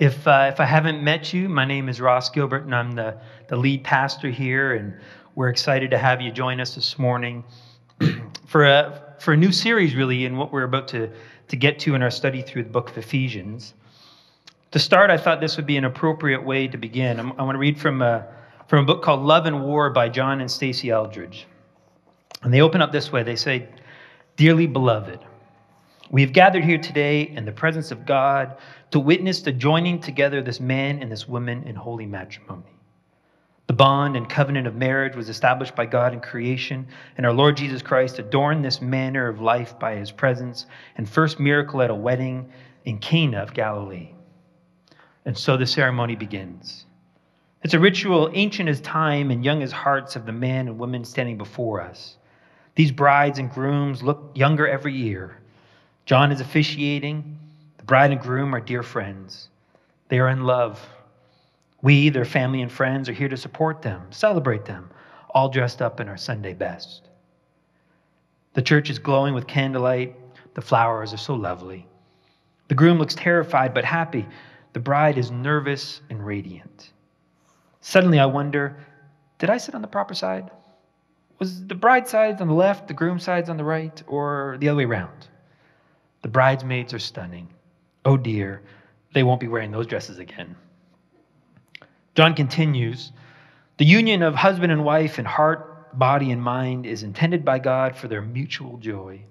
If, uh, if I haven't met you, my name is Ross Gilbert, and I'm the, the lead pastor here, and we're excited to have you join us this morning for a, for a new series, really, in what we're about to, to get to in our study through the book of Ephesians. To start, I thought this would be an appropriate way to begin. I'm, I want to read from a, from a book called Love and War by John and Stasi Eldredge. And they open up this way they say, Dearly beloved, we have gathered here today in the presence of God to witness the joining together this man and this woman in holy matrimony. The bond and covenant of marriage was established by God in creation, and our Lord Jesus Christ adorned this manner of life by his presence and first miracle at a wedding in Cana of Galilee. And so the ceremony begins. It's a ritual ancient as time and young as hearts of the men and women standing before us. These brides and grooms look younger every year John is officiating. Bride and groom are dear friends. They are in love. We, their family and friends, are here to support them, celebrate them, all dressed up in our Sunday best. The church is glowing with candlelight. The flowers are so lovely. The groom looks terrified but happy. The bride is nervous and radiant. Suddenly, I wonder did I sit on the proper side? Was the bride's side on the left, the groom's side on the right, or the other way around? The bridesmaids are stunning. Oh dear, they won't be wearing those dresses again. John continues The union of husband and wife in heart, body, and mind is intended by God for their mutual joy.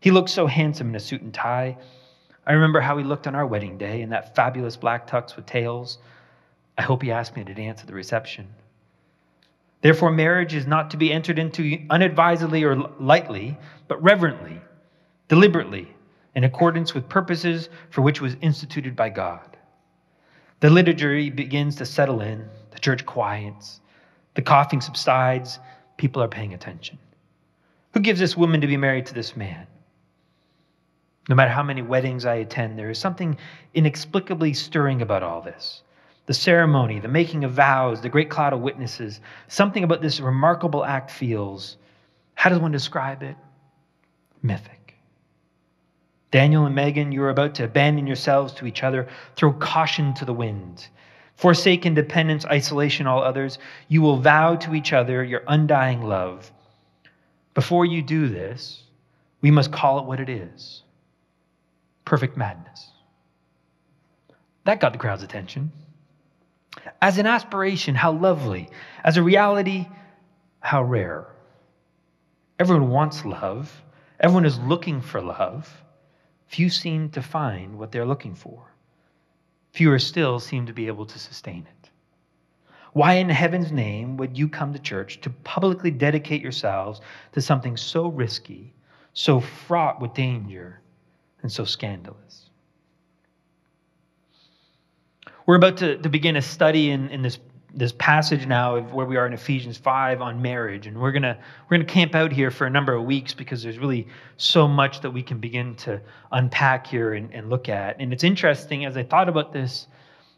He looked so handsome in a suit and tie. I remember how he looked on our wedding day in that fabulous black tux with tails. I hope he asked me to dance at the reception. Therefore, marriage is not to be entered into unadvisedly or lightly, but reverently, deliberately, in accordance with purposes for which was instituted by God. The liturgy begins to settle in, the church quiets, the coughing subsides, people are paying attention. Who gives this woman to be married to this man? No matter how many weddings I attend, there is something inexplicably stirring about all this. The ceremony, the making of vows, the great cloud of witnesses, something about this remarkable act feels, how does one describe it? Mythic. Daniel and Megan, you are about to abandon yourselves to each other. Throw caution to the wind. Forsake independence, isolation, all others. You will vow to each other your undying love. Before you do this, we must call it what it is perfect madness. That got the crowd's attention. As an aspiration, how lovely. As a reality, how rare. Everyone wants love, everyone is looking for love. Few seem to find what they're looking for. Fewer still seem to be able to sustain it. Why in heaven's name would you come to church to publicly dedicate yourselves to something so risky, so fraught with danger, and so scandalous? We're about to, to begin a study in, in this this passage now of where we are in Ephesians 5 on marriage. And we're going to we're to camp out here for a number of weeks because there's really so much that we can begin to unpack here and, and look at. And it's interesting as I thought about this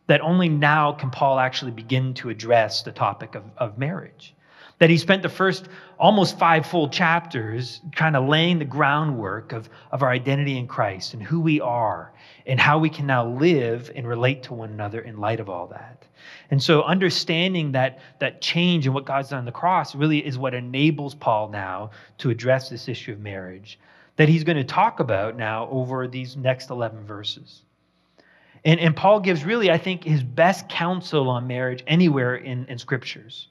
that only now can Paul actually begin to address the topic of, of marriage. That he spent the first almost five full chapters kind of laying the groundwork of, of our identity in Christ and who we are and how we can now live and relate to one another in light of all that. And so understanding that that change and what God's done on the cross really is what enables Paul now to address this issue of marriage that he's going to talk about now over these next 11 verses. And, and Paul gives really, I think, his best counsel on marriage anywhere in, in scriptures.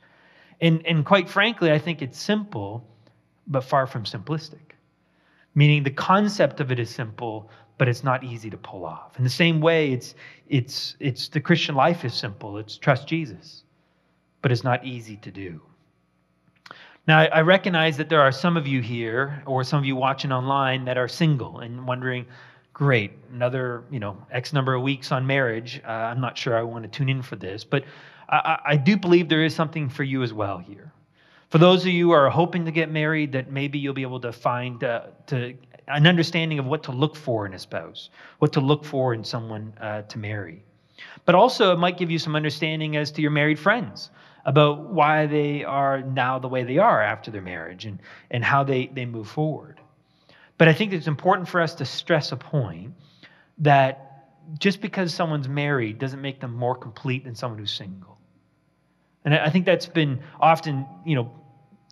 And, and quite frankly, I think it's simple, but far from simplistic. Meaning the concept of it is simple, but it's not easy to pull off. In the same way, it's, it's, it's the Christian life is simple. It's trust Jesus, but it's not easy to do. Now, I recognize that there are some of you here, or some of you watching online, that are single and wondering, great. Another, you know, X number of weeks on marriage. Uh, I'm not sure I want to tune in for this, but I, I do believe there is something for you as well here. For those of you who are hoping to get married, that maybe you'll be able to find uh, to an understanding of what to look for in a spouse, what to look for in someone uh, to marry. But also, it might give you some understanding as to your married friends about why they are now the way they are after their marriage and, and how they, they move forward. But I think it's important for us to stress a point that just because someone's married doesn't make them more complete than someone who's single. And I think that's been often, you know,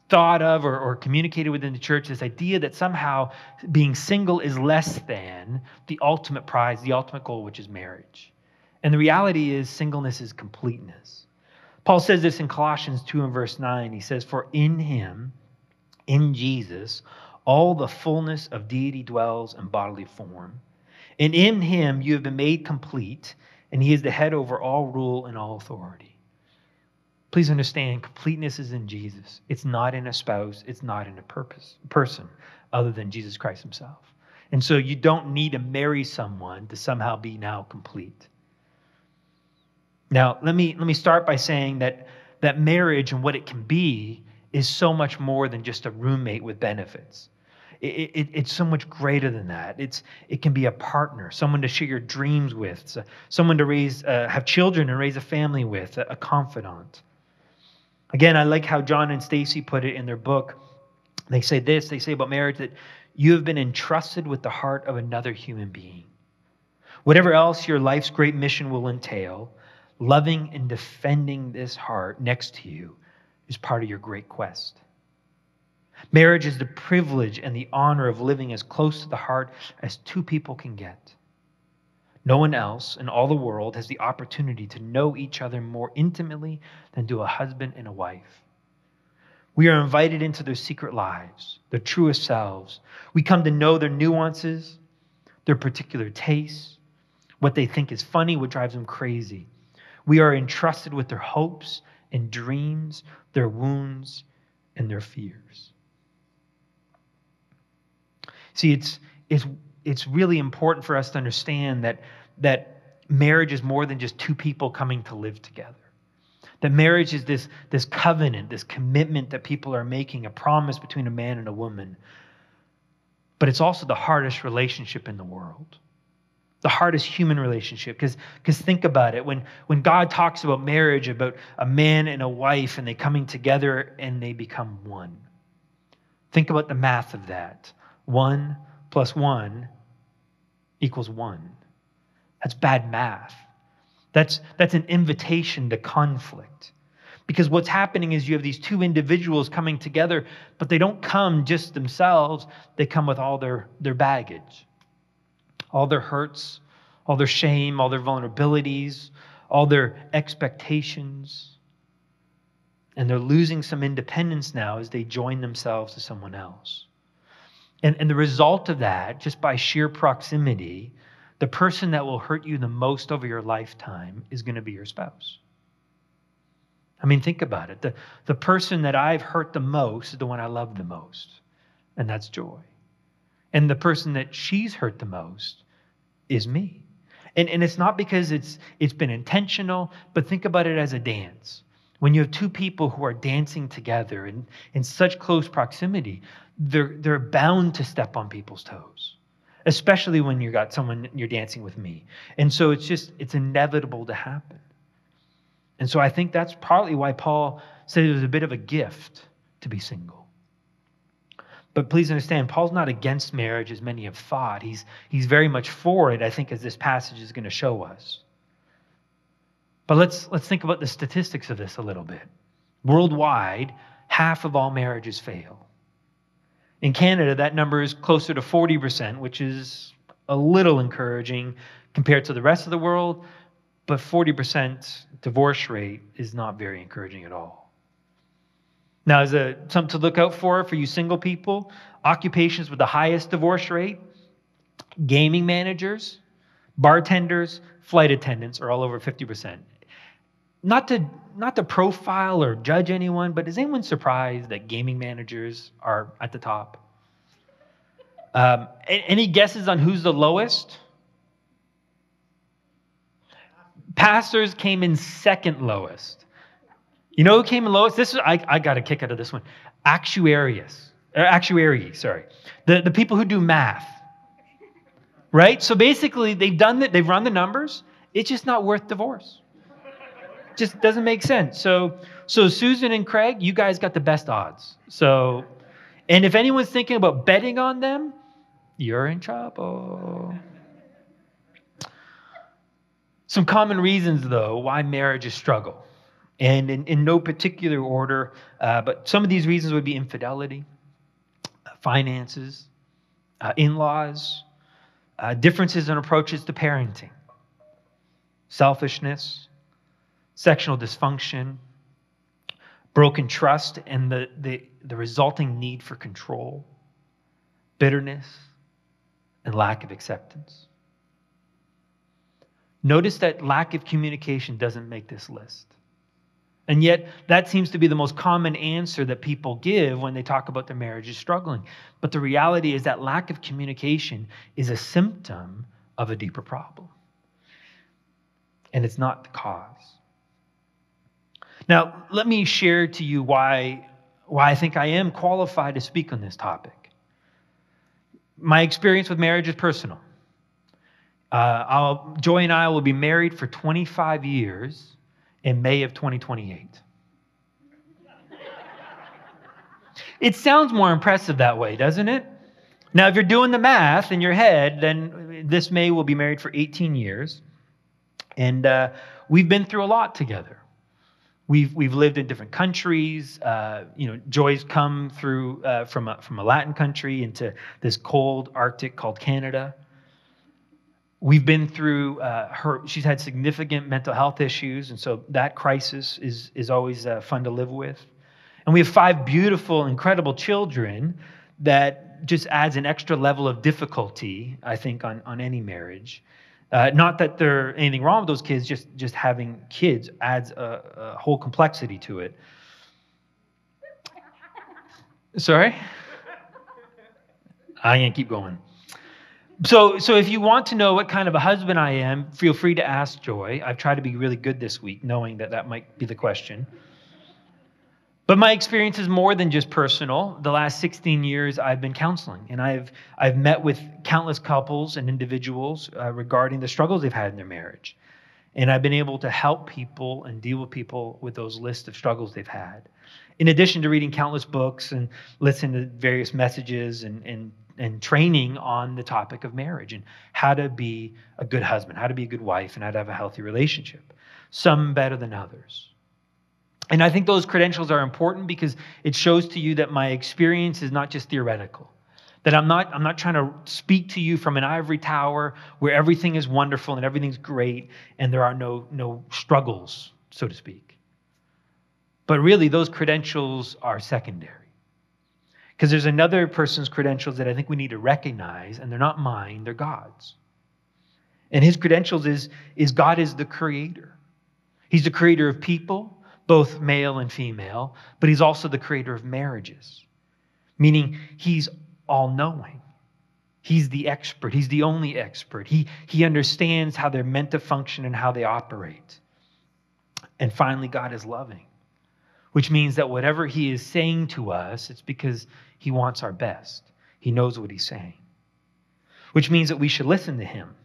thought of or, or communicated within the church this idea that somehow being single is less than the ultimate prize, the ultimate goal, which is marriage. And the reality is, singleness is completeness. Paul says this in Colossians 2 and verse 9. He says, For in him, in Jesus, all the fullness of deity dwells in bodily form. And in him you have been made complete, and he is the head over all rule and all authority. Please understand, completeness is in Jesus. It's not in a spouse, it's not in a purpose, person other than Jesus Christ himself. And so you don't need to marry someone to somehow be now complete. Now, let me, let me start by saying that, that marriage and what it can be is so much more than just a roommate with benefits. It, it, it's so much greater than that. It's, it can be a partner, someone to share your dreams with, someone to raise, uh, have children and raise a family with, a, a confidant. Again, I like how John and Stasi put it in their book. They say this they say about marriage that you have been entrusted with the heart of another human being. Whatever else your life's great mission will entail, loving and defending this heart next to you is part of your great quest. Marriage is the privilege and the honor of living as close to the heart as two people can get. No one else in all the world has the opportunity to know each other more intimately than do a husband and a wife. We are invited into their secret lives, their truest selves. We come to know their nuances, their particular tastes, what they think is funny, what drives them crazy. We are entrusted with their hopes and dreams, their wounds and their fears. See, it's, it's, it's really important for us to understand that, that marriage is more than just two people coming to live together. That marriage is this, this covenant, this commitment that people are making, a promise between a man and a woman. But it's also the hardest relationship in the world the hardest human relationship because think about it when when god talks about marriage about a man and a wife and they coming together and they become one think about the math of that one plus one equals one. That's bad math. That's that's an invitation to conflict. Because what's happening is you have these two individuals coming together but they don't come just themselves. They come with all their their baggage. All their hurts, all their shame, all their vulnerabilities, all their expectations. And they're losing some independence now as they join themselves to someone else. And, and the result of that, just by sheer proximity, the person that will hurt you the most over your lifetime is going to be your spouse. I mean, think about it. The, the person that I've hurt the most is the one I love the most, and that's Joy. And the person that she's hurt the most is me. And, and it's not because it's, it's been intentional, but think about it as a dance. When you have two people who are dancing together in, in such close proximity, they're, they're bound to step on people's toes, especially when you've got someone you're dancing with me. And so it's just, it's inevitable to happen. And so I think that's partly why Paul said it was a bit of a gift to be single. But please understand, Paul's not against marriage as many have thought. He's, he's very much for it, I think, as this passage is going to show us. But let's, let's think about the statistics of this a little bit. Worldwide, half of all marriages fail. In Canada, that number is closer to 40%, which is a little encouraging compared to the rest of the world, but 40% divorce rate is not very encouraging at all. Now, as a something to look out for for you single people, occupations with the highest divorce rate, gaming managers, bartenders, flight attendants are all over 50% not to not to profile or judge anyone, but is anyone surprised that gaming managers are at the top? Um, any guesses on who's the lowest? Pastors came in second lowest. You know who came in lowest? This is I, I got a kick out of this one. Actuaries. actuary, sorry. The, the people who do math. Right? So basically they've done that, they've run the numbers. It's just not worth divorce. Just doesn't make sense. So, so Susan and Craig, you guys got the best odds. So, and if anyone's thinking about betting on them, you're in trouble. Some common reasons, though, why marriages struggle. And in, in no particular order, uh, but some of these reasons would be infidelity, uh, finances, uh, in laws, uh, differences in approaches to parenting, selfishness, sexual dysfunction, broken trust, and the, the, the resulting need for control, bitterness, and lack of acceptance. Notice that lack of communication doesn't make this list. And yet, that seems to be the most common answer that people give when they talk about their marriage is struggling. But the reality is that lack of communication is a symptom of a deeper problem. And it's not the cause. Now, let me share to you why, why I think I am qualified to speak on this topic. My experience with marriage is personal. Uh, Joy and I will be married for 25 years in May of 2028. it sounds more impressive that way, doesn't it? Now, if you're doing the math in your head, then this May will be married for 18 years. And uh, we've been through a lot together. We've, we've lived in different countries. Uh, you know, Joy's come through uh, from, a, from a Latin country into this cold Arctic called Canada. We've been through uh, her, she's had significant mental health issues, and so that crisis is, is always uh, fun to live with. And we have five beautiful, incredible children that just adds an extra level of difficulty, I think, on, on any marriage. Uh, not that there's anything wrong with those kids, just, just having kids adds a, a whole complexity to it. Sorry? I can't keep going. So, so if you want to know what kind of a husband I am, feel free to ask Joy. I've tried to be really good this week, knowing that that might be the question. But my experience is more than just personal. The last 16 years, I've been counseling, and I've I've met with countless couples and individuals uh, regarding the struggles they've had in their marriage, and I've been able to help people and deal with people with those lists of struggles they've had. In addition to reading countless books and listening to various messages and, and and training on the topic of marriage and how to be a good husband, how to be a good wife, and how to have a healthy relationship. Some better than others. And I think those credentials are important because it shows to you that my experience is not just theoretical. That I'm not, I'm not trying to speak to you from an ivory tower where everything is wonderful and everything's great and there are no, no struggles, so to speak. But really, those credentials are secondary. Because there's another person's credentials that I think we need to recognize, and they're not mine, they're God's. And his credentials is, is God is the creator. He's the creator of people, both male and female, but he's also the creator of marriages, meaning he's all knowing. He's the expert. He's the only expert. He, he understands how they're meant to function and how they operate. And finally, God is loving, which means that whatever he is saying to us, it's because he wants our best. He knows what he's saying, which means that we should listen to him.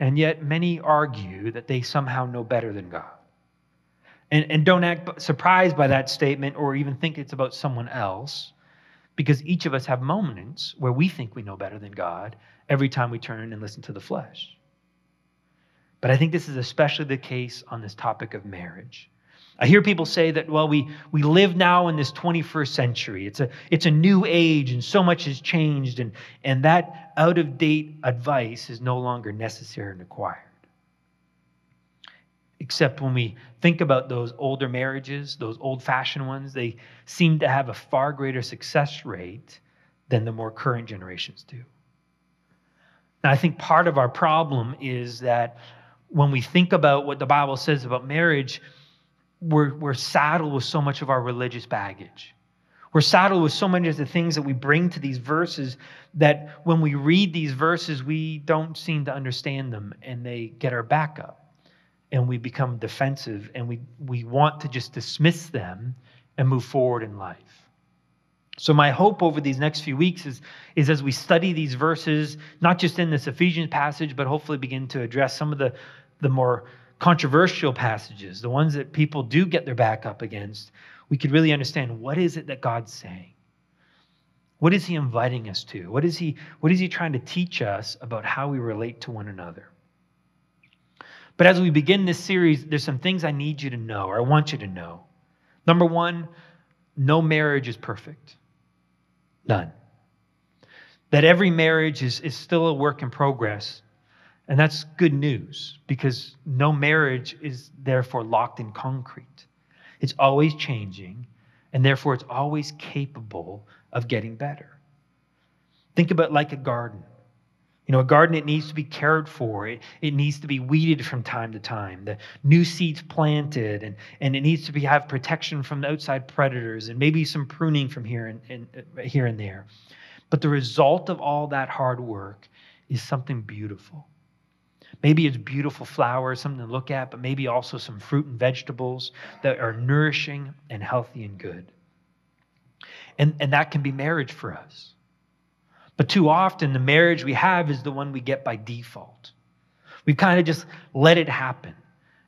And yet, many argue that they somehow know better than God. And, and don't act surprised by that statement or even think it's about someone else, because each of us have moments where we think we know better than God every time we turn and listen to the flesh. But I think this is especially the case on this topic of marriage. I hear people say that, well, we, we live now in this 21st century. It's a, it's a new age and so much has changed, and, and that out of date advice is no longer necessary and required. Except when we think about those older marriages, those old fashioned ones, they seem to have a far greater success rate than the more current generations do. Now, I think part of our problem is that when we think about what the Bible says about marriage, we're, we're saddled with so much of our religious baggage. We're saddled with so many of the things that we bring to these verses that when we read these verses, we don't seem to understand them and they get our back up. And we become defensive and we, we want to just dismiss them and move forward in life. So, my hope over these next few weeks is, is as we study these verses, not just in this Ephesians passage, but hopefully begin to address some of the, the more controversial passages, the ones that people do get their back up against, we could really understand what is it that God's saying? What is he inviting us to? What is he, what is he trying to teach us about how we relate to one another? But as we begin this series, there's some things I need you to know, or I want you to know. Number one, no marriage is perfect. None. That every marriage is, is still a work in progress. And that's good news because no marriage is therefore locked in concrete. It's always changing, and therefore it's always capable of getting better. Think about like a garden. You know, a garden, it needs to be cared for. It, it needs to be weeded from time to time. The new seeds planted, and, and it needs to be, have protection from outside predators, and maybe some pruning from here and, and uh, here and there. But the result of all that hard work is something beautiful. Maybe it's beautiful flowers, something to look at, but maybe also some fruit and vegetables that are nourishing and healthy and good. And, and that can be marriage for us. But too often, the marriage we have is the one we get by default. We kind of just let it happen.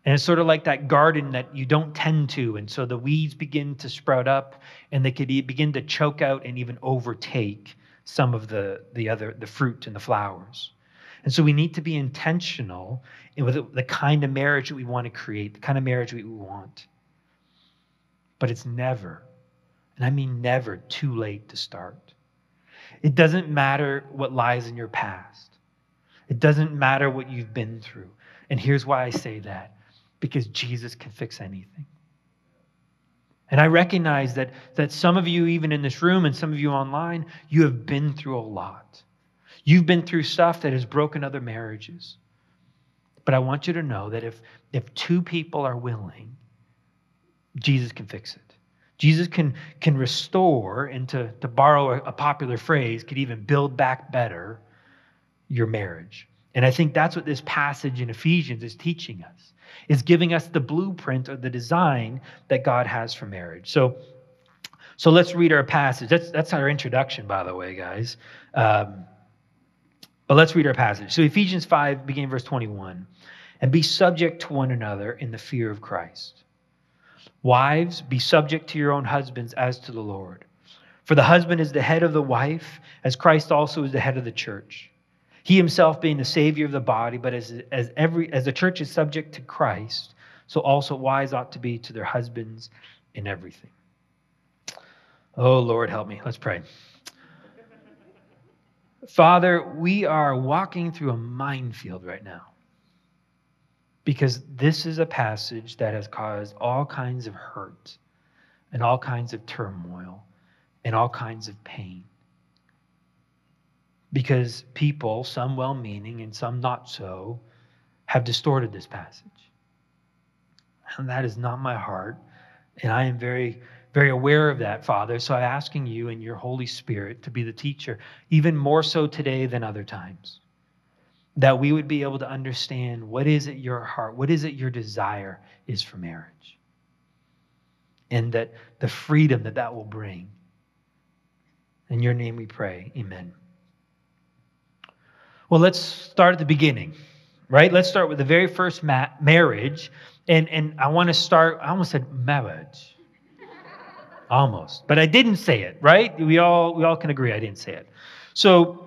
And it's sort of like that garden that you don't tend to. And so the weeds begin to sprout up and they could begin to choke out and even overtake some of the, the other the fruit and the flowers. And so we need to be intentional with the kind of marriage that we want to create, the kind of marriage we want. But it's never, and I mean never, too late to start. It doesn't matter what lies in your past. It doesn't matter what you've been through. And here's why I say that because Jesus can fix anything. And I recognize that, that some of you, even in this room, and some of you online, you have been through a lot. You've been through stuff that has broken other marriages. But I want you to know that if, if two people are willing, Jesus can fix it. Jesus can, can restore, and to, to borrow a, a popular phrase, could even build back better your marriage. And I think that's what this passage in Ephesians is teaching us, is giving us the blueprint or the design that God has for marriage. So, so let's read our passage. That's, that's our introduction, by the way, guys. Um, but let's read our passage. So Ephesians 5, beginning verse 21. And be subject to one another in the fear of Christ. Wives, be subject to your own husbands as to the Lord. For the husband is the head of the wife, as Christ also is the head of the church. He himself being the Savior of the body, but as, as, every, as the church is subject to Christ, so also wives ought to be to their husbands in everything. Oh, Lord, help me. Let's pray. Father, we are walking through a minefield right now because this is a passage that has caused all kinds of hurt and all kinds of turmoil and all kinds of pain. Because people, some well meaning and some not so, have distorted this passage. And that is not my heart. And I am very, very aware of that, Father. So I'm asking you and your Holy Spirit to be the teacher, even more so today than other times that we would be able to understand what is it your heart, what is it your desire is for marriage. And that the freedom that that will bring. In your name we pray. Amen. Well, let's start at the beginning, right? Let's start with the very first ma- marriage. And, and I want to start, I almost said marriage. almost. But I didn't say it, right? We all, we all can agree I didn't say it. So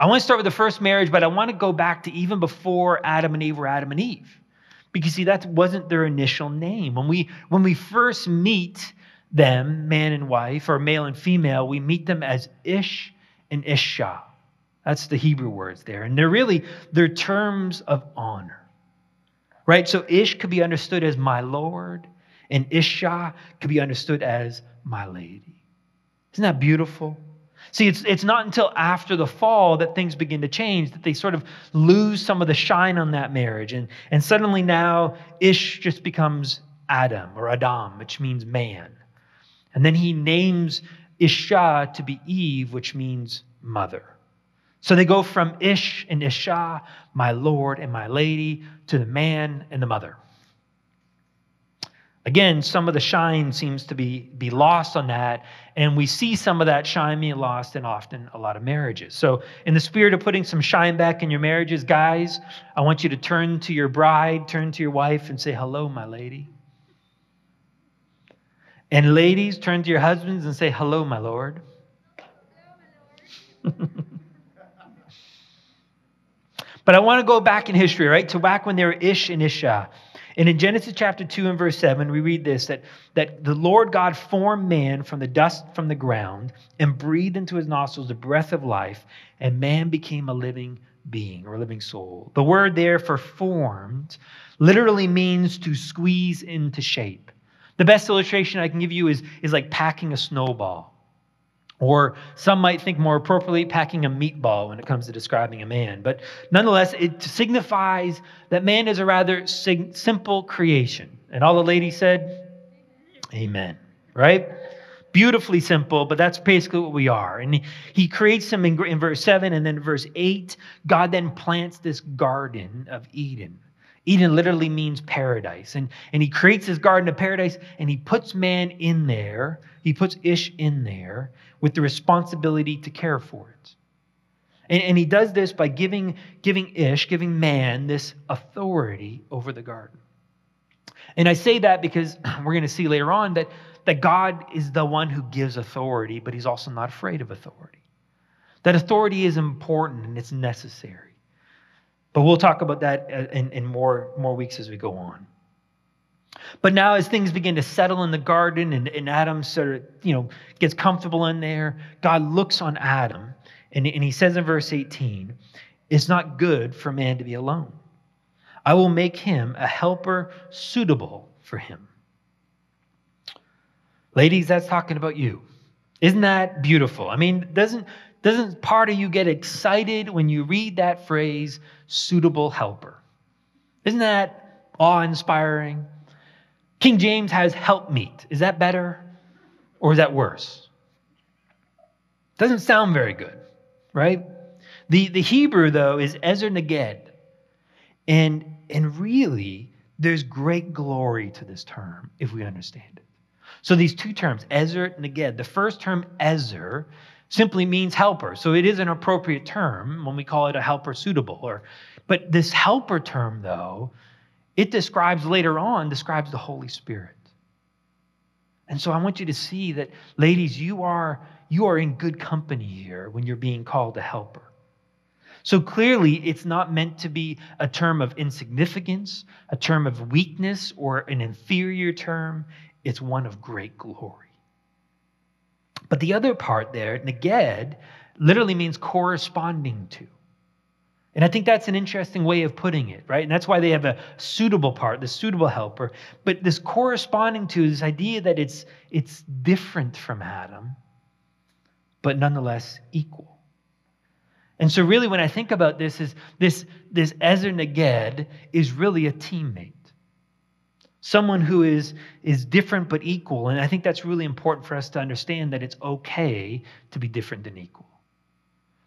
I want to start with the first marriage, but I want to go back to even before Adam and Eve were Adam and Eve. Because see, that wasn't their initial name. When we when we first meet them, man and wife, or male and female, we meet them as Ish and Isha. That's the Hebrew words there. And they're really they're terms of honor. Right? So Ish could be understood as my Lord, and Isha could be understood as my lady. Isn't that beautiful? See, it's, it's not until after the fall that things begin to change, that they sort of lose some of the shine on that marriage. And, and suddenly now Ish just becomes Adam or Adam, which means man. And then he names Isha to be Eve, which means mother. So they go from Ish and Isha, my Lord and my lady, to the man and the mother. Again, some of the shine seems to be, be lost on that, and we see some of that shine being lost in often a lot of marriages. So, in the spirit of putting some shine back in your marriages, guys, I want you to turn to your bride, turn to your wife, and say, Hello, my lady. And ladies, turn to your husbands and say, Hello, my Lord. but I want to go back in history, right? To back when they were Ish and Isha. And in Genesis chapter 2 and verse 7, we read this that, that the Lord God formed man from the dust from the ground and breathed into his nostrils the breath of life, and man became a living being or a living soul. The word there for formed literally means to squeeze into shape. The best illustration I can give you is, is like packing a snowball. Or some might think more appropriately, packing a meatball when it comes to describing a man. But nonetheless, it signifies that man is a rather sig- simple creation. And all the ladies said, Amen. Right? Beautifully simple, but that's basically what we are. And he, creates him in, in verse 7, and then verse 8, God then plants this garden of Eden Eden literally means paradise. And, and he creates his garden of paradise and he puts man in there. He puts Ish in there with the responsibility to care for it. And, and he does this by giving, giving Ish, giving man, this authority over the garden. And I say that because we're going to see later on that, that God is the one who gives authority, but he's also not afraid of authority. That authority is important and it's necessary. But we'll talk about that uh, in, in more, more weeks as we go on. But now, as things begin to settle in the garden and, and Adam sort of, you know, gets comfortable in there, God looks on Adam and, and he says in verse 18, It's not good for man to be alone. I will make him a helper suitable for him. Ladies, that's talking about you. Isn't that beautiful? I mean, doesn't doesn't part of you get excited when you read that phrase, suitable helper? Isn't that awe inspiring? King James has help meet. Is that better or is that worse? Doesn't sound very good, right? The, the Hebrew, though, is Ezer Neged. And, and really, there's great glory to this term if we understand it. So these two terms, Ezer, Neged. The first term, Ezer, simply means helper. So it is an appropriate term when we call it a helper suitable. Or, but this helper term, though, it describes later on, describes the Holy Spirit. And so I want you to see that, ladies, you are, you are in good company here when you're being called a helper. So clearly, it's not meant to be a term of insignificance, a term of weakness, or an inferior term. It's one of great glory. But the other part there, neged, literally means corresponding to. And I think that's an interesting way of putting it, right? And that's why they have a suitable part, the suitable helper. But this corresponding to this idea that it's, it's different from Adam, but nonetheless equal. And so, really, when I think about this, is this this Ezer Neged is really a teammate someone who is, is different but equal. And I think that's really important for us to understand that it's okay to be different than equal.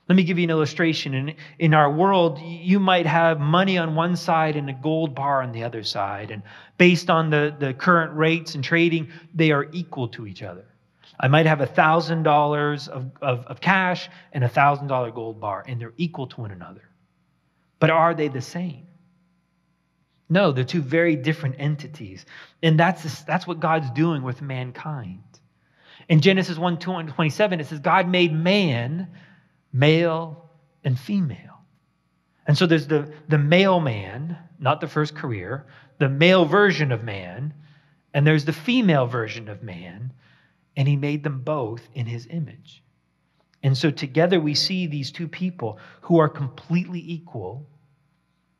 Let me give you an illustration. In, in our world, you might have money on one side and a gold bar on the other side. And based on the, the current rates and trading, they are equal to each other. I might have $1,000 of, of, of cash and a $1,000 gold bar, and they're equal to one another. But are they the same? No, they're two very different entities. And that's, that's what God's doing with mankind. In Genesis 1 27, it says, God made man male and female. And so there's the, the male man, not the first career, the male version of man, and there's the female version of man, and he made them both in his image. And so together we see these two people who are completely equal,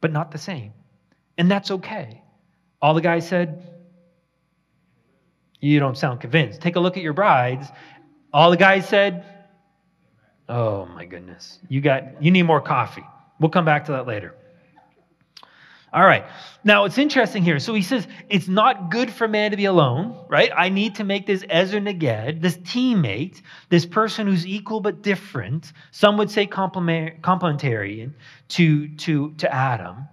but not the same. And that's okay. All the guys said, You don't sound convinced. Take a look at your brides. All the guys said, Oh my goodness. You got you need more coffee. We'll come back to that later. All right. Now it's interesting here. So he says it's not good for man to be alone, right? I need to make this Ezer Neged, this teammate, this person who's equal but different. Some would say complementary to, to, to Adam.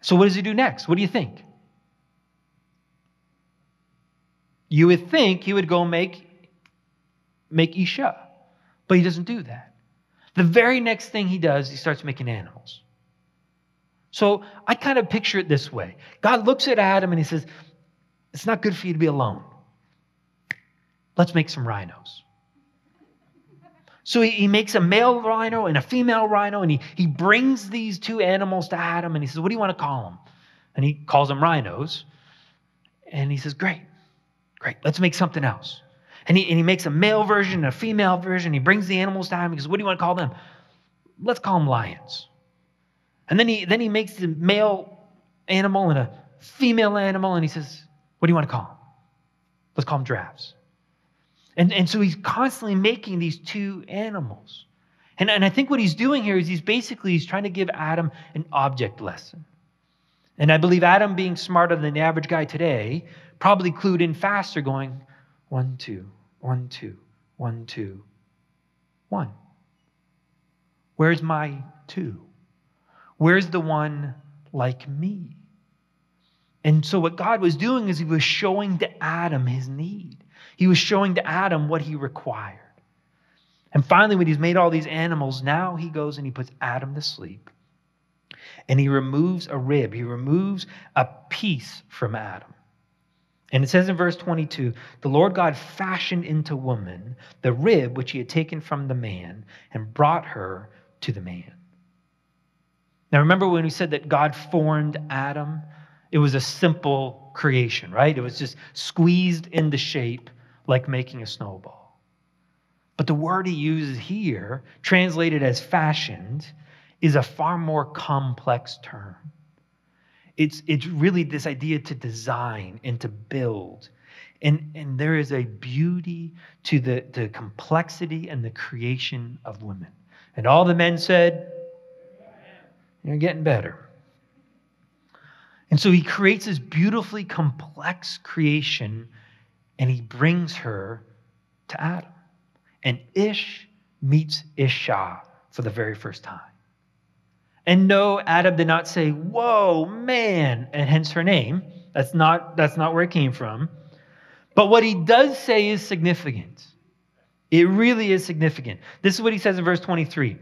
So, what does he do next? What do you think? You would think he would go make, make Isha, but he doesn't do that. The very next thing he does, he starts making animals. So I kind of picture it this way God looks at Adam and he says, It's not good for you to be alone. Let's make some rhinos. So he, he makes a male rhino and a female rhino, and he, he brings these two animals to Adam and he says, What do you want to call them? And he calls them rhinos. And he says, Great, great, let's make something else. And he, and he makes a male version and a female version. He brings the animals to him. He goes, What do you want to call them? Let's call them lions. And then he, then he makes the male animal and a female animal, and he says, What do you want to call them? Let's call them giraffes. And, and so he's constantly making these two animals. And, and I think what he's doing here is he's basically he's trying to give Adam an object lesson. And I believe Adam, being smarter than the average guy today, probably clued in faster, going one, two, one, two, one, two, one. Where's my two? Where's the one like me? And so, what God was doing is He was showing to Adam his need. He was showing to Adam what he required. And finally, when he's made all these animals, now he goes and he puts Adam to sleep. And he removes a rib, he removes a piece from Adam. And it says in verse 22 the Lord God fashioned into woman the rib which he had taken from the man and brought her to the man. Now, remember when we said that God formed Adam? It was a simple creation, right? It was just squeezed into shape like making a snowball. But the word he uses here, translated as fashioned, is a far more complex term. It's, it's really this idea to design and to build. And, and there is a beauty to the, the complexity and the creation of women. And all the men said, You're getting better. And so he creates this beautifully complex creation and he brings her to Adam. And Ish meets Isha for the very first time. And no, Adam did not say, Whoa, man, and hence her name. That's not, that's not where it came from. But what he does say is significant. It really is significant. This is what he says in verse 23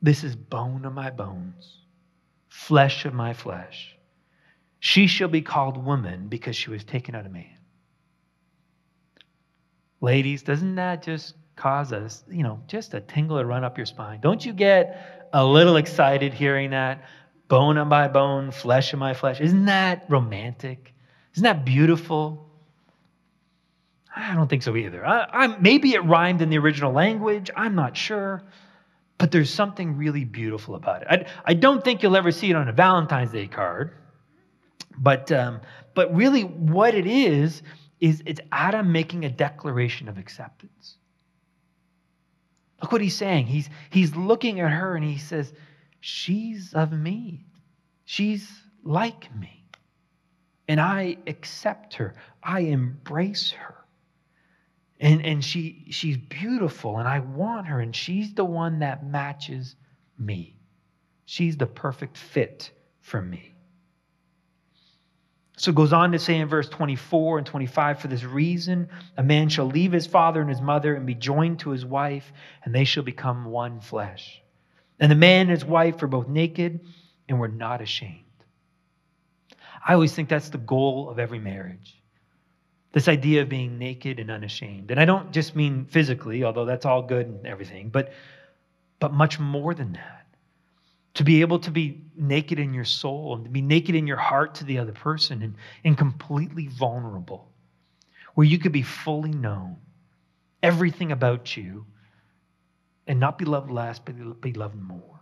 This is bone of my bones, flesh of my flesh. She shall be called woman because she was taken out of man. Ladies, doesn't that just cause us, you know, just a tingle to run up your spine? Don't you get a little excited hearing that? Bone of my bone, flesh of my flesh. Isn't that romantic? Isn't that beautiful? I don't think so either. I, I, maybe it rhymed in the original language. I'm not sure. But there's something really beautiful about it. I, I don't think you'll ever see it on a Valentine's Day card. But, um, but really, what it is, is it's Adam making a declaration of acceptance. Look what he's saying. He's, he's looking at her and he says, She's of me. She's like me. And I accept her. I embrace her. And, and she, she's beautiful and I want her. And she's the one that matches me. She's the perfect fit for me. So it goes on to say in verse 24 and 25 For this reason, a man shall leave his father and his mother and be joined to his wife, and they shall become one flesh. And the man and his wife were both naked and were not ashamed. I always think that's the goal of every marriage this idea of being naked and unashamed. And I don't just mean physically, although that's all good and everything, but, but much more than that to be able to be naked in your soul and to be naked in your heart to the other person and, and completely vulnerable, where you could be fully known, everything about you, and not be loved less, but be loved more.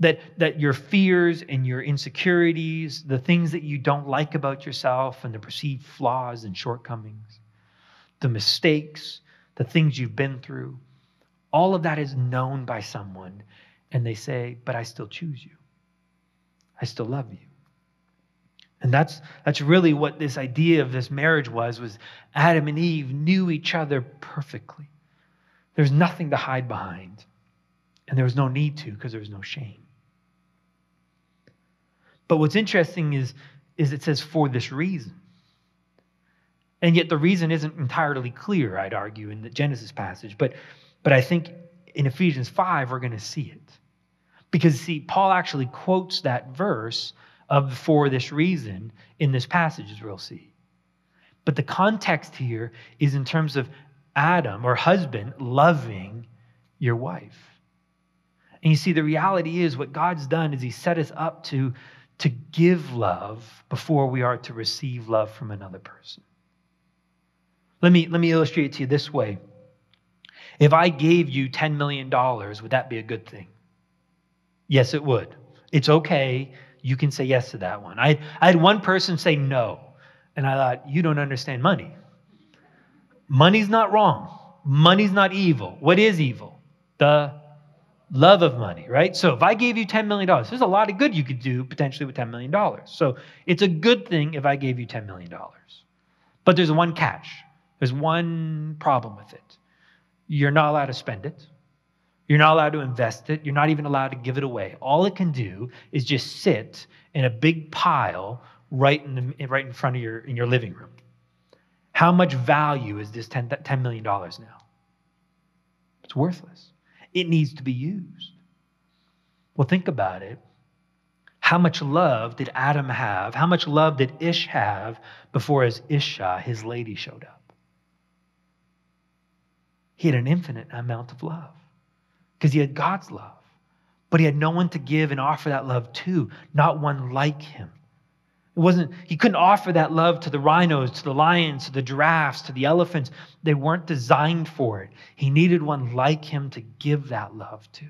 That, that your fears and your insecurities, the things that you don't like about yourself and the perceived flaws and shortcomings, the mistakes, the things you've been through, all of that is known by someone and they say, But I still choose you. I still love you. And that's, that's really what this idea of this marriage was, was Adam and Eve knew each other perfectly. There's nothing to hide behind. And there was no need to because there was no shame. But what's interesting is, is it says for this reason. And yet the reason isn't entirely clear, I'd argue, in the Genesis passage. But, but I think in Ephesians 5, we're going to see it. Because, see, Paul actually quotes that verse of for this reason in this passage, as we'll see. But the context here is in terms of Adam or husband loving your wife. And you see, the reality is what God's done is He set us up to, to give love before we are to receive love from another person. Let me, let me illustrate it to you this way. If I gave you $10 million, would that be a good thing? Yes, it would. It's okay. You can say yes to that one. I, I had one person say no, and I thought, you don't understand money. Money's not wrong. Money's not evil. What is evil? The love of money, right? So if I gave you $10 million, there's a lot of good you could do potentially with $10 million. So it's a good thing if I gave you $10 million. But there's one catch. There's one problem with it. You're not allowed to spend it. You're not allowed to invest it. You're not even allowed to give it away. All it can do is just sit in a big pile right in, the, right in front of your, in your living room. How much value is this $10, $10 million now? It's worthless. It needs to be used. Well, think about it. How much love did Adam have? How much love did Ish have before his Isha, his lady, showed up? He had an infinite amount of love because he had God's love. But he had no one to give and offer that love to, not one like him. It wasn't, he couldn't offer that love to the rhinos, to the lions, to the giraffes, to the elephants. They weren't designed for it. He needed one like him to give that love to.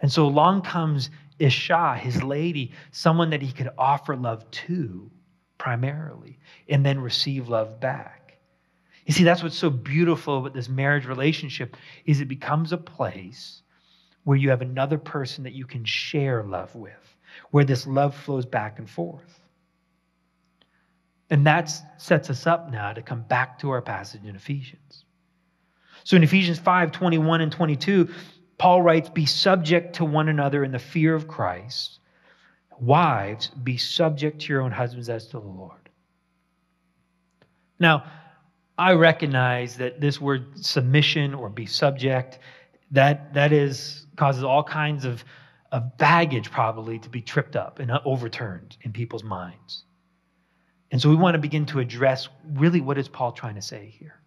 And so along comes Isha, his lady, someone that he could offer love to primarily, and then receive love back. You see, that's what's so beautiful about this marriage relationship is it becomes a place where you have another person that you can share love with, where this love flows back and forth. And that sets us up now to come back to our passage in Ephesians. So in Ephesians 5 21 and 22, Paul writes, Be subject to one another in the fear of Christ. Wives, be subject to your own husbands as to the Lord. Now, I recognize that this word submission or be subject, that, that is causes all kinds of, of baggage probably to be tripped up and overturned in people's minds. And so we want to begin to address really what is Paul trying to say here.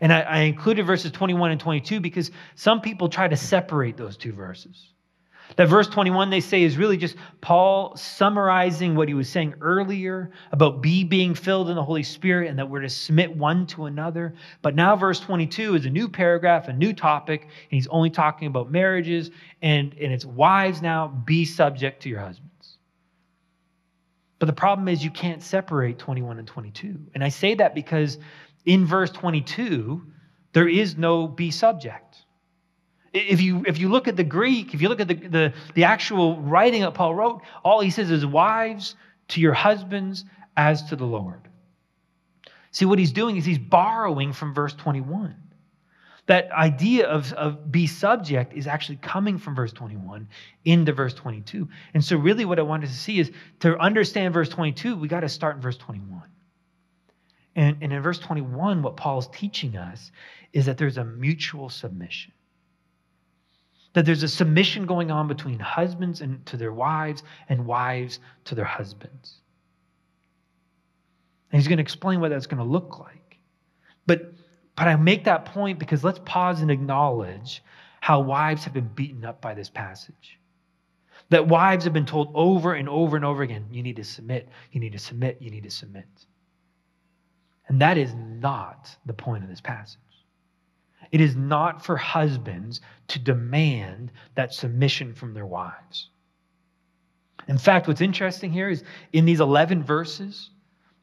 And I, I included verses 21 and 22 because some people try to separate those two verses. That verse 21 they say is really just Paul summarizing what he was saying earlier about be being filled in the Holy Spirit and that we're to submit one to another. But now verse 22 is a new paragraph, a new topic, and he's only talking about marriages and, and it's wives now be subject to your husbands. But the problem is you can't separate 21 and 22. And I say that because in verse 22, there is no be subject. If you, if you look at the Greek, if you look at the, the, the actual writing that Paul wrote, all he says is, Wives, to your husbands as to the Lord. See, what he's doing is he's borrowing from verse 21. That idea of, of be subject is actually coming from verse 21 into verse 22. And so, really, what I wanted to see is to understand verse 22, we got to start in verse 21. And, and in verse 21, what Paul's teaching us is that there's a mutual submission that there's a submission going on between husbands and to their wives and wives to their husbands. And he's going to explain what that's going to look like. But but I make that point because let's pause and acknowledge how wives have been beaten up by this passage. That wives have been told over and over and over again, you need to submit, you need to submit, you need to submit. And that is not the point of this passage. It is not for husbands to demand that submission from their wives. In fact, what's interesting here is in these 11 verses,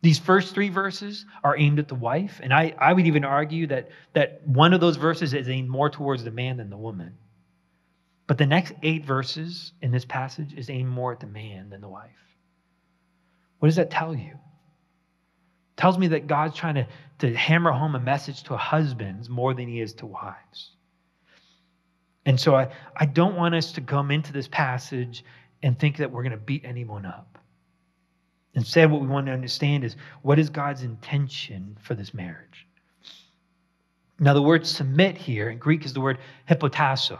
these first three verses are aimed at the wife. And I, I would even argue that, that one of those verses is aimed more towards the man than the woman. But the next eight verses in this passage is aimed more at the man than the wife. What does that tell you? Tells me that God's trying to, to hammer home a message to husbands more than he is to wives. And so I, I don't want us to come into this passage and think that we're going to beat anyone up. Instead, what we want to understand is what is God's intention for this marriage? Now, the word submit here in Greek is the word hypotasso.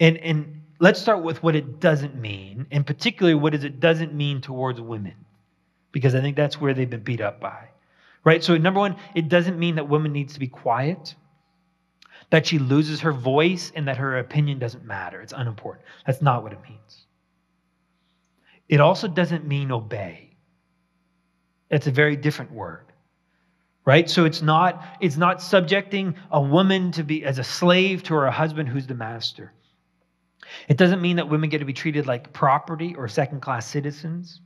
And, and let's start with what it doesn't mean, and particularly what it doesn't mean towards women, because I think that's where they've been beat up by. Right? So, number one, it doesn't mean that woman needs to be quiet, that she loses her voice, and that her opinion doesn't matter. It's unimportant. That's not what it means. It also doesn't mean obey. It's a very different word. Right? So it's not it's not subjecting a woman to be as a slave to her husband who's the master. It doesn't mean that women get to be treated like property or second-class citizens.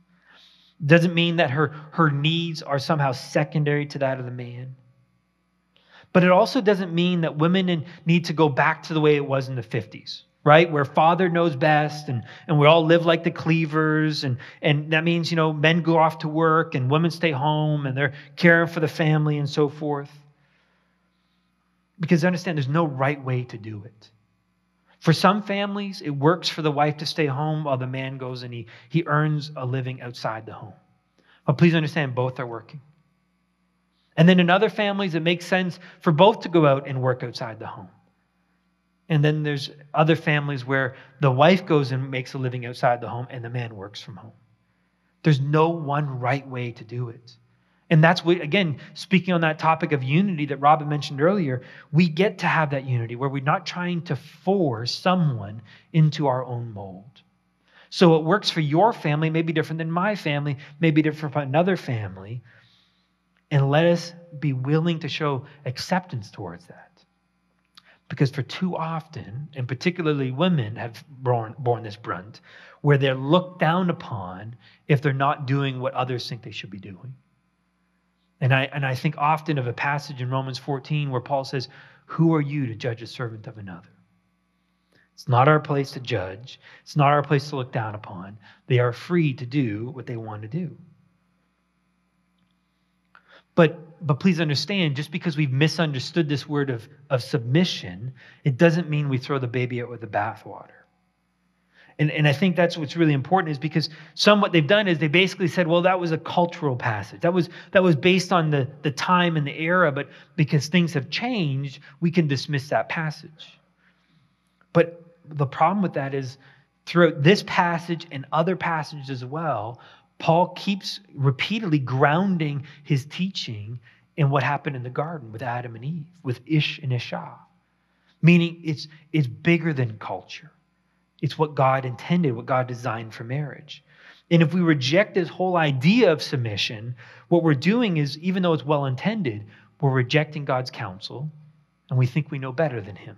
Doesn't mean that her her needs are somehow secondary to that of the man. But it also doesn't mean that women need to go back to the way it was in the 50s right? Where father knows best and, and we all live like the Cleavers. And, and that means, you know, men go off to work and women stay home and they're caring for the family and so forth. Because understand, there's no right way to do it. For some families, it works for the wife to stay home while the man goes and he, he earns a living outside the home. But please understand, both are working. And then in other families, it makes sense for both to go out and work outside the home. And then there's other families where the wife goes and makes a living outside the home and the man works from home. There's no one right way to do it. And that's what, again, speaking on that topic of unity that Robin mentioned earlier, we get to have that unity where we're not trying to force someone into our own mold. So what works for your family may be different than my family, may be different from another family. And let us be willing to show acceptance towards that. Because for too often, and particularly women have borne, borne this brunt, where they're looked down upon if they're not doing what others think they should be doing. And I, and I think often of a passage in Romans 14 where Paul says, Who are you to judge a servant of another? It's not our place to judge. It's not our place to look down upon. They are free to do what they want to do. But but please understand, just because we've misunderstood this word of, of submission, it doesn't mean we throw the baby out with the bathwater. And, and I think that's what's really important is because some what they've done is they basically said, well, that was a cultural passage. That was that was based on the, the time and the era, but because things have changed, we can dismiss that passage. But the problem with that is throughout this passage and other passages as well, Paul keeps repeatedly grounding his teaching in what happened in the garden with Adam and Eve, with Ish and Isha. Meaning it's, it's bigger than culture. It's what God intended, what God designed for marriage. And if we reject this whole idea of submission, what we're doing is, even though it's well intended, we're rejecting God's counsel and we think we know better than Him.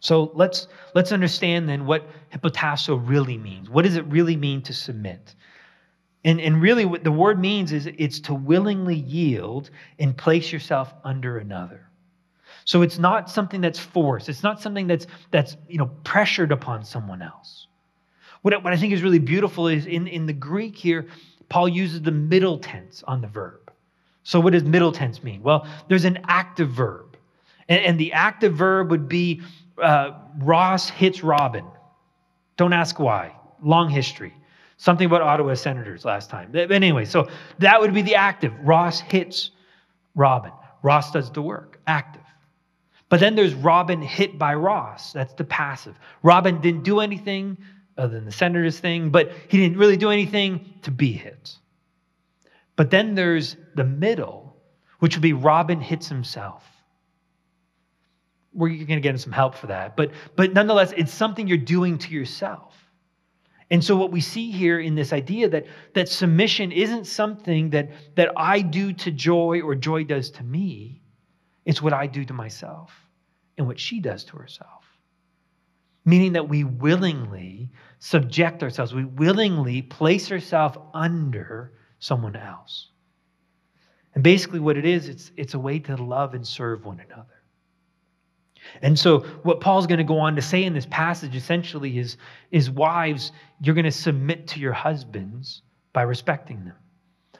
So let's, let's understand then what hypotasso really means. What does it really mean to submit? And, and really, what the word means is it's to willingly yield and place yourself under another. So it's not something that's forced. It's not something that's, that's you know, pressured upon someone else. What, what I think is really beautiful is in, in the Greek here, Paul uses the middle tense on the verb. So what does middle tense mean? Well, there's an active verb. And, and the active verb would be uh, Ross hits Robin. Don't ask why. Long history. Something about Ottawa Senators last time. But anyway, so that would be the active. Ross hits Robin. Ross does the work, active. But then there's Robin hit by Ross. That's the passive. Robin didn't do anything other than the Senators thing, but he didn't really do anything to be hit. But then there's the middle, which would be Robin hits himself we're going to get some help for that. But, but nonetheless, it's something you're doing to yourself. And so what we see here in this idea that, that submission isn't something that, that I do to Joy or Joy does to me. It's what I do to myself and what she does to herself. Meaning that we willingly subject ourselves, we willingly place ourselves under someone else. And basically, what it is, it's, it's a way to love and serve one another. And so, what Paul's going to go on to say in this passage essentially is, is wives, you're going to submit to your husbands by respecting them,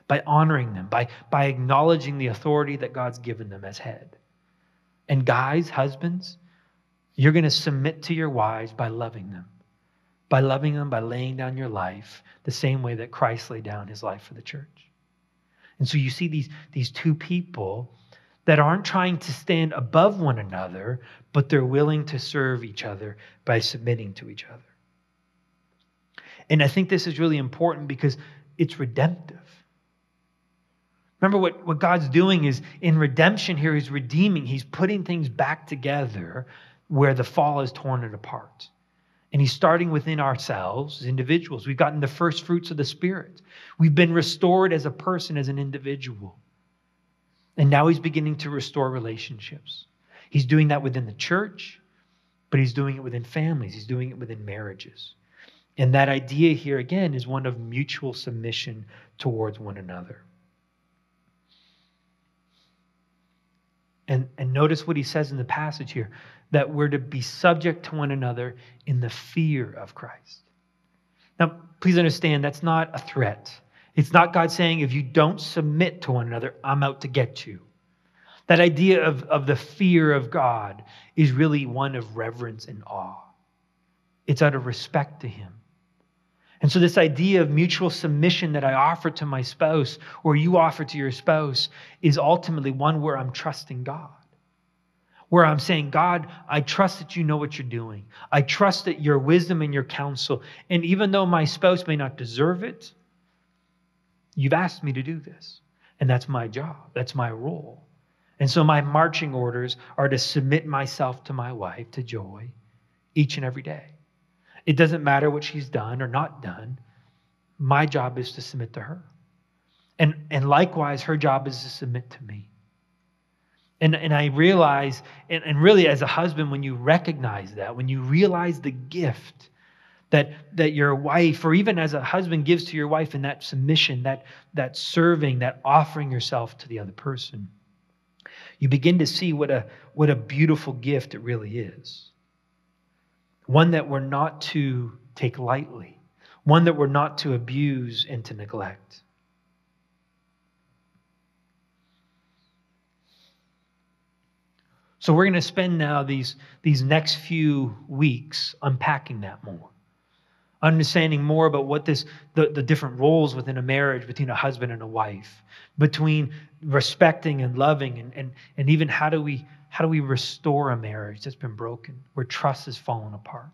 by honoring them, by, by acknowledging the authority that God's given them as head. And guys, husbands, you're going to submit to your wives by loving them, by loving them, by laying down your life the same way that Christ laid down his life for the church. And so you see these, these two people that aren't trying to stand above one another, but they're willing to serve each other by submitting to each other. And I think this is really important because it's redemptive. Remember what, what God's doing is in redemption here, He's redeeming, He's putting things back together where the fall has torn it apart. And He's starting within ourselves as individuals. We've gotten the first fruits of the Spirit, we've been restored as a person, as an individual. And now He's beginning to restore relationships. He's doing that within the church, but He's doing it within families, He's doing it within marriages. And that idea here, again, is one of mutual submission towards one another. And, and notice what he says in the passage here that we're to be subject to one another in the fear of Christ. Now, please understand that's not a threat. It's not God saying, if you don't submit to one another, I'm out to get you. That idea of, of the fear of God is really one of reverence and awe. It's out of respect to Him. And so, this idea of mutual submission that I offer to my spouse or you offer to your spouse is ultimately one where I'm trusting God. Where I'm saying, God, I trust that you know what you're doing. I trust that your wisdom and your counsel, and even though my spouse may not deserve it, you've asked me to do this. And that's my job, that's my role. And so, my marching orders are to submit myself to my wife, to Joy, each and every day. It doesn't matter what she's done or not done. My job is to submit to her. And, and likewise, her job is to submit to me. And, and I realize, and, and really as a husband, when you recognize that, when you realize the gift that, that your wife, or even as a husband gives to your wife in that submission, that, that serving, that offering yourself to the other person, you begin to see what a, what a beautiful gift it really is one that we're not to take lightly, one that we're not to abuse and to neglect. So we're going to spend now these, these next few weeks unpacking that more. Understanding more about what this the, the different roles within a marriage between a husband and a wife, between respecting and loving and, and, and even how do we how do we restore a marriage that's been broken, where trust has fallen apart?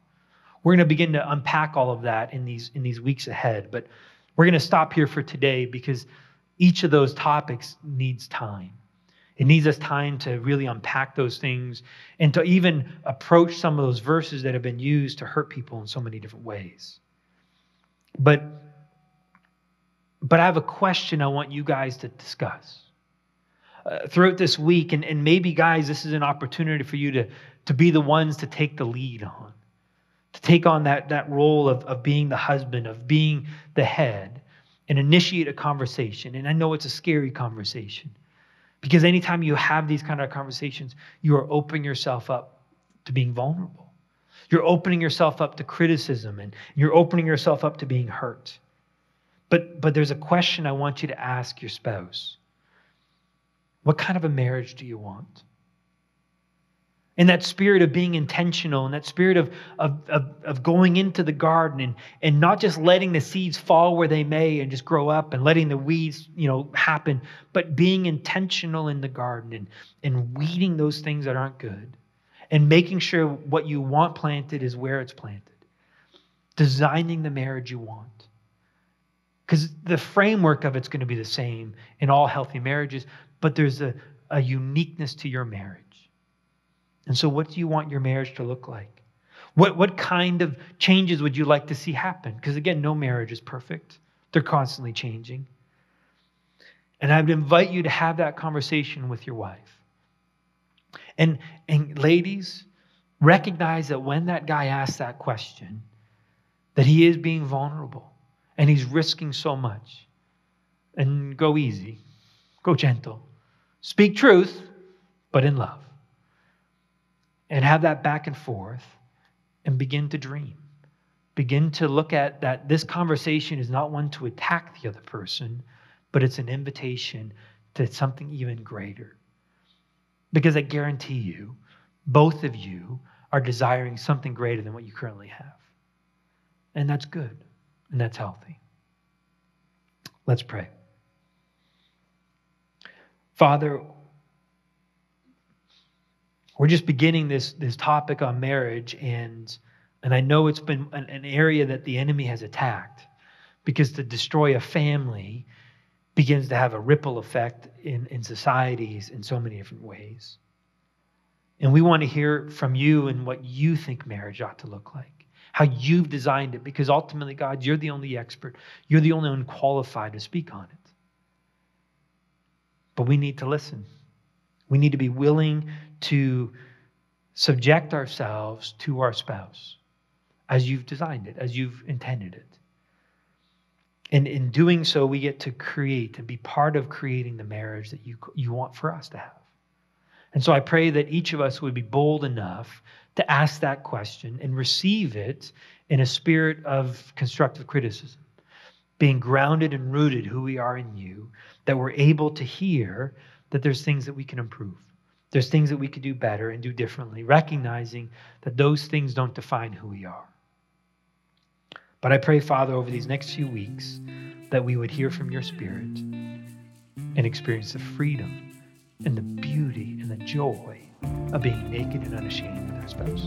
We're going to begin to unpack all of that in these, in these weeks ahead, but we're going to stop here for today because each of those topics needs time. It needs us time to really unpack those things and to even approach some of those verses that have been used to hurt people in so many different ways. But but I have a question I want you guys to discuss uh, throughout this week. And, and maybe, guys, this is an opportunity for you to, to be the ones to take the lead on, to take on that, that role of, of being the husband, of being the head, and initiate a conversation. And I know it's a scary conversation because anytime you have these kind of conversations, you are opening yourself up to being vulnerable. You're opening yourself up to criticism and you're opening yourself up to being hurt. But, but there's a question I want you to ask your spouse. What kind of a marriage do you want? In that spirit of being intentional, in that spirit of, of, of, of, going into the garden and, and not just letting the seeds fall where they may and just grow up and letting the weeds, you know, happen, but being intentional in the garden and, and weeding those things that aren't good and making sure what you want planted is where it's planted. Designing the marriage you want. Because the framework of it's going to be the same in all healthy marriages, but there's a, a uniqueness to your marriage. And so, what do you want your marriage to look like? What, what kind of changes would you like to see happen? Because again, no marriage is perfect, they're constantly changing. And I would invite you to have that conversation with your wife. And, and ladies, recognize that when that guy asks that question, that he is being vulnerable and he's risking so much. And go easy, go gentle. Speak truth, but in love. And have that back and forth and begin to dream. Begin to look at that this conversation is not one to attack the other person, but it's an invitation to something even greater. Because I guarantee you, both of you are desiring something greater than what you currently have. And that's good and that's healthy. Let's pray. Father, we're just beginning this, this topic on marriage, and, and I know it's been an, an area that the enemy has attacked because to destroy a family begins to have a ripple effect in, in societies in so many different ways. And we want to hear from you and what you think marriage ought to look like, how you've designed it, because ultimately, God, you're the only expert. You're the only one qualified to speak on it. But we need to listen. We need to be willing to subject ourselves to our spouse as you've designed it, as you've intended it. And in doing so, we get to create and be part of creating the marriage that you, you want for us to have. And so I pray that each of us would be bold enough to ask that question and receive it in a spirit of constructive criticism, being grounded and rooted who we are in you, that we're able to hear that there's things that we can improve. There's things that we could do better and do differently, recognizing that those things don't define who we are. But I pray, Father, over these next few weeks, that we would hear from your Spirit and experience the freedom and the beauty and the joy of being naked and unashamed with our spouse.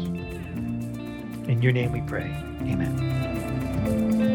In your name we pray. Amen.